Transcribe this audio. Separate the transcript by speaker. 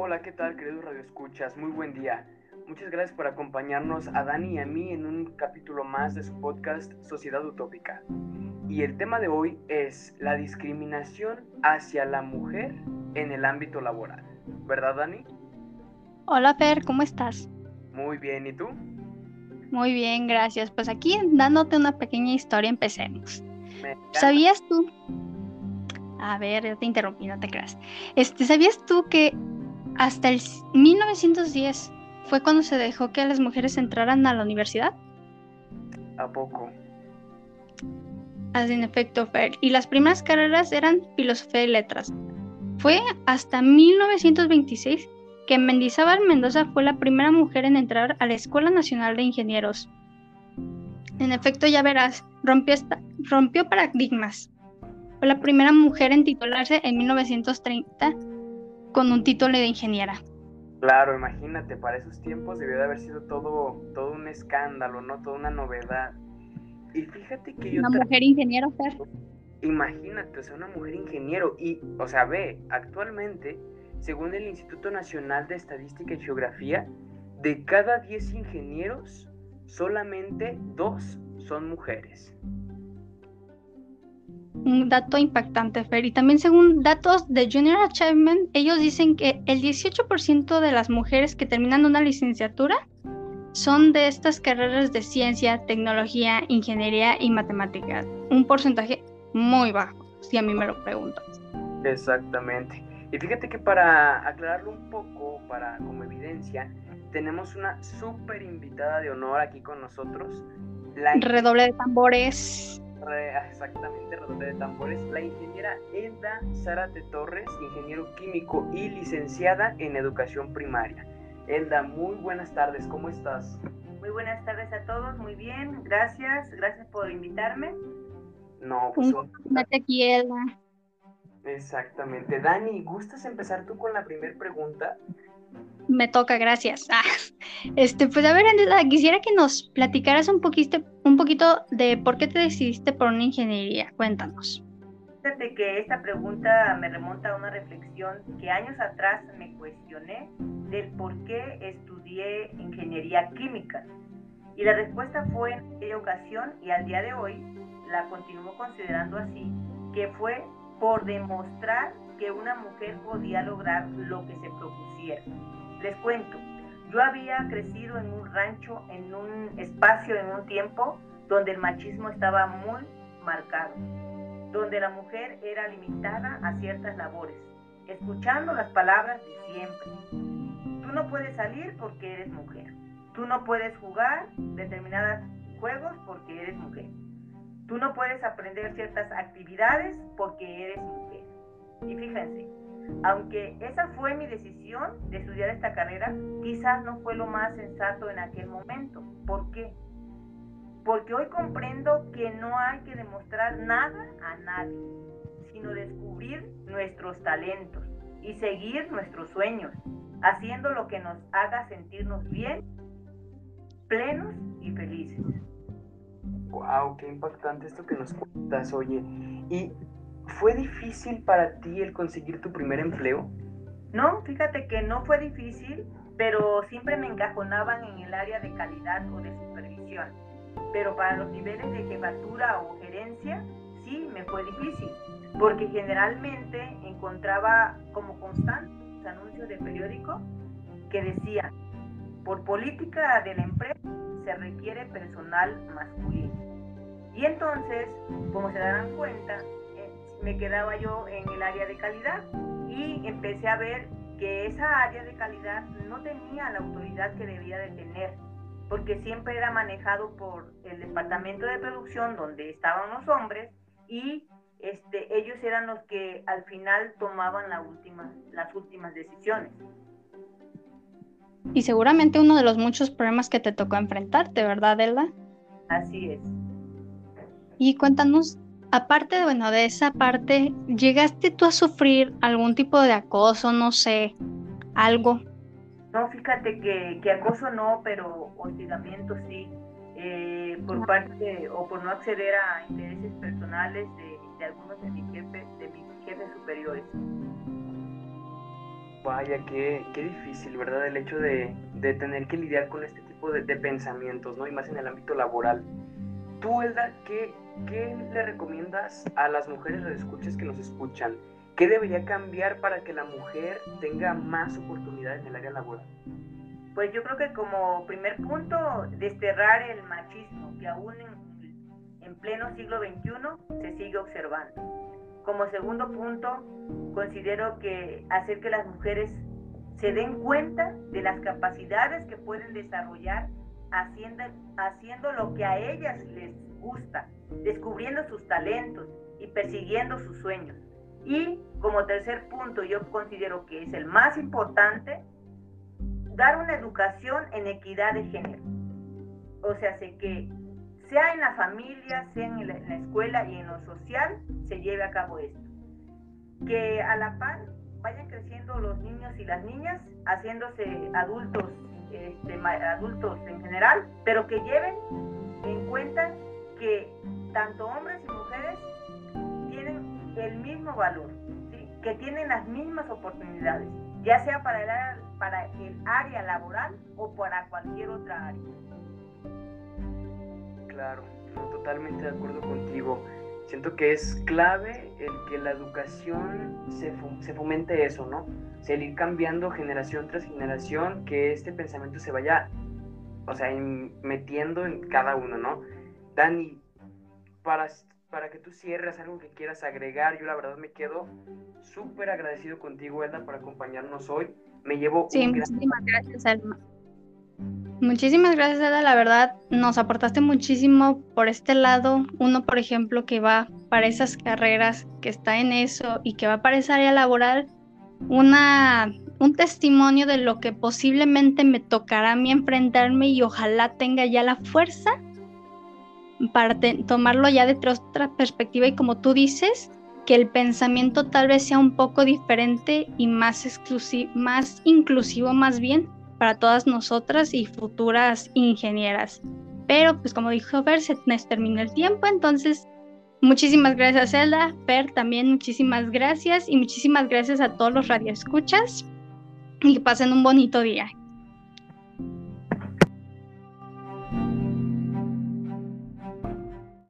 Speaker 1: Hola, ¿qué tal, queridos radioescuchas? Muy buen día. Muchas gracias por acompañarnos a Dani y a mí en un capítulo más de su podcast Sociedad Utópica. Y el tema de hoy es la discriminación hacia la mujer en el ámbito laboral. ¿Verdad, Dani?
Speaker 2: Hola, Per, ¿cómo estás?
Speaker 1: Muy bien, ¿y tú?
Speaker 2: Muy bien, gracias. Pues aquí dándote una pequeña historia, empecemos. ¿Sabías tú? A ver, yo te interrumpí, no te creas. Este, ¿Sabías tú que hasta el 1910 fue cuando se dejó que las mujeres entraran a la universidad?
Speaker 1: ¿A poco?
Speaker 2: Así en efecto, Fer. Y las primeras carreras eran filosofía y letras. Fue hasta 1926 que Mendizábal Mendoza fue la primera mujer en entrar a la Escuela Nacional de Ingenieros. En efecto, ya verás, rompió, rompió paradigmas. Fue la primera mujer en titularse en 1930 con un título de ingeniera.
Speaker 1: Claro, imagínate, para esos tiempos debió de haber sido todo, todo un escándalo, ¿no? Toda una novedad. Y fíjate que yo...
Speaker 2: Una mujer ingeniero, Fer.
Speaker 1: Imagínate, o sea, una mujer ingeniero. Y, o sea, ve, actualmente, según el Instituto Nacional de Estadística y Geografía, de cada 10 ingenieros, solamente dos son mujeres
Speaker 2: un dato impactante, Fer. Y también según datos de Junior Achievement, ellos dicen que el 18% de las mujeres que terminan una licenciatura son de estas carreras de ciencia, tecnología, ingeniería y matemáticas. Un porcentaje muy bajo, si a mí me lo preguntas.
Speaker 1: Exactamente. Y fíjate que para aclararlo un poco, para como evidencia, tenemos una súper invitada de honor aquí con nosotros.
Speaker 2: Redoble de tambores
Speaker 1: exactamente, redoble de tambores, la ingeniera Elda Zárate Torres, ingeniero químico y licenciada en educación primaria. Elda, muy buenas tardes, ¿cómo estás?
Speaker 3: Muy buenas tardes a todos, muy bien, gracias, gracias por invitarme.
Speaker 1: No, pues...
Speaker 2: aquí, Elda.
Speaker 1: Exactamente. Dani, ¿gustas empezar tú con la primera pregunta?
Speaker 2: Me toca, gracias. Ah, este, pues a ver, Andrea, quisiera que nos platicaras un poquito, un poquito de por qué te decidiste por una ingeniería. Cuéntanos.
Speaker 3: Fíjate que esta pregunta me remonta a una reflexión que años atrás me cuestioné del por qué estudié ingeniería química. Y la respuesta fue en aquella ocasión y al día de hoy la continúo considerando así, que fue por demostrar que una mujer podía lograr lo que se propusiera. Les cuento, yo había crecido en un rancho, en un espacio, en un tiempo donde el machismo estaba muy marcado, donde la mujer era limitada a ciertas labores, escuchando las palabras de siempre. Tú no puedes salir porque eres mujer. Tú no puedes jugar determinados juegos porque eres mujer. Tú no puedes aprender ciertas actividades porque eres mujer. Y fíjense, aunque esa fue mi decisión de estudiar esta carrera, quizás no fue lo más sensato en aquel momento. ¿Por qué? Porque hoy comprendo que no hay que demostrar nada a nadie, sino descubrir nuestros talentos y seguir nuestros sueños, haciendo lo que nos haga sentirnos bien, plenos y felices.
Speaker 1: Wow, qué impactante esto que nos cuentas, oye. Y ¿Fue difícil para ti el conseguir tu primer empleo?
Speaker 3: No, fíjate que no fue difícil, pero siempre me encajonaban en el área de calidad o de supervisión. Pero para los niveles de jefatura o gerencia, sí me fue difícil, porque generalmente encontraba como constantes anuncios de periódico que decían, por política de la empresa se requiere personal masculino. Y entonces, como se darán cuenta, me quedaba yo en el área de calidad y empecé a ver que esa área de calidad no tenía la autoridad que debía de tener, porque siempre era manejado por el departamento de producción donde estaban los hombres y este, ellos eran los que al final tomaban la última, las últimas decisiones.
Speaker 2: Y seguramente uno de los muchos problemas que te tocó enfrentarte, ¿verdad, Elda?
Speaker 3: Así es.
Speaker 2: Y cuéntanos aparte, bueno, de esa parte, ¿llegaste tú a sufrir algún tipo de acoso, no sé, algo?
Speaker 3: No, fíjate que, que acoso no, pero hostigamiento sí, eh, por parte o por no acceder a intereses personales de, algunos de mis jefes, de mis jefes superiores.
Speaker 1: Vaya, qué, qué difícil, ¿verdad? El hecho de, de, tener que lidiar con este tipo de, de, pensamientos, ¿no? Y más en el ámbito laboral. Tú, Elda, ¿qué, ¿qué le recomiendas a las mujeres escuchas que nos escuchan? ¿Qué debería cambiar para que la mujer tenga más oportunidades en el área laboral?
Speaker 3: Pues yo creo que como primer punto, desterrar el machismo que aún en, en pleno siglo XXI se sigue observando como segundo punto, considero que hacer que las mujeres se den cuenta de las capacidades que pueden desarrollar haciendo, haciendo lo que a ellas les gusta, descubriendo sus talentos y persiguiendo sus sueños. Y como tercer punto, yo considero que es el más importante, dar una educación en equidad de género. O sea, que sea en la familia, sea en la, escuela y en lo social, se lleve a cabo esto. Que a la par vayan creciendo los niños y las niñas, haciéndose adultos, este, adultos en general, pero que lleven en cuenta que tanto hombres y mujeres tienen el mismo valor, que tienen las mismas oportunidades, ya sea para el, área laboral o para cualquier otra área.
Speaker 1: Claro, totalmente de acuerdo contigo. Siento que es clave el que la educación se, se fomente eso, ¿no? O sea, el ir cambiando generación tras generación, que este pensamiento se vaya, o sea, metiendo en cada uno, ¿no? Dani, para, para que tú cierres algo que quieras agregar, yo la verdad me quedo súper agradecido contigo, Elda, por acompañarnos hoy. Me llevo
Speaker 2: sí, muchísimas gracias, Alma. Muchísimas gracias, Ada. La verdad, nos aportaste muchísimo por este lado. Uno, por ejemplo, que va para esas carreras, que está en eso y que va para esa área laboral. Una, un testimonio de lo que posiblemente me tocará a mí enfrentarme y ojalá tenga ya la fuerza para tomarlo ya de otra perspectiva y como tú dices, que el pensamiento tal vez sea un poco diferente y más, más inclusivo más bien para todas nosotras y futuras ingenieras. Pero pues como dijo Fer, se nos terminó el tiempo, entonces muchísimas gracias Zelda, Fer también muchísimas gracias y muchísimas gracias a todos los radioescuchas y que pasen un bonito día.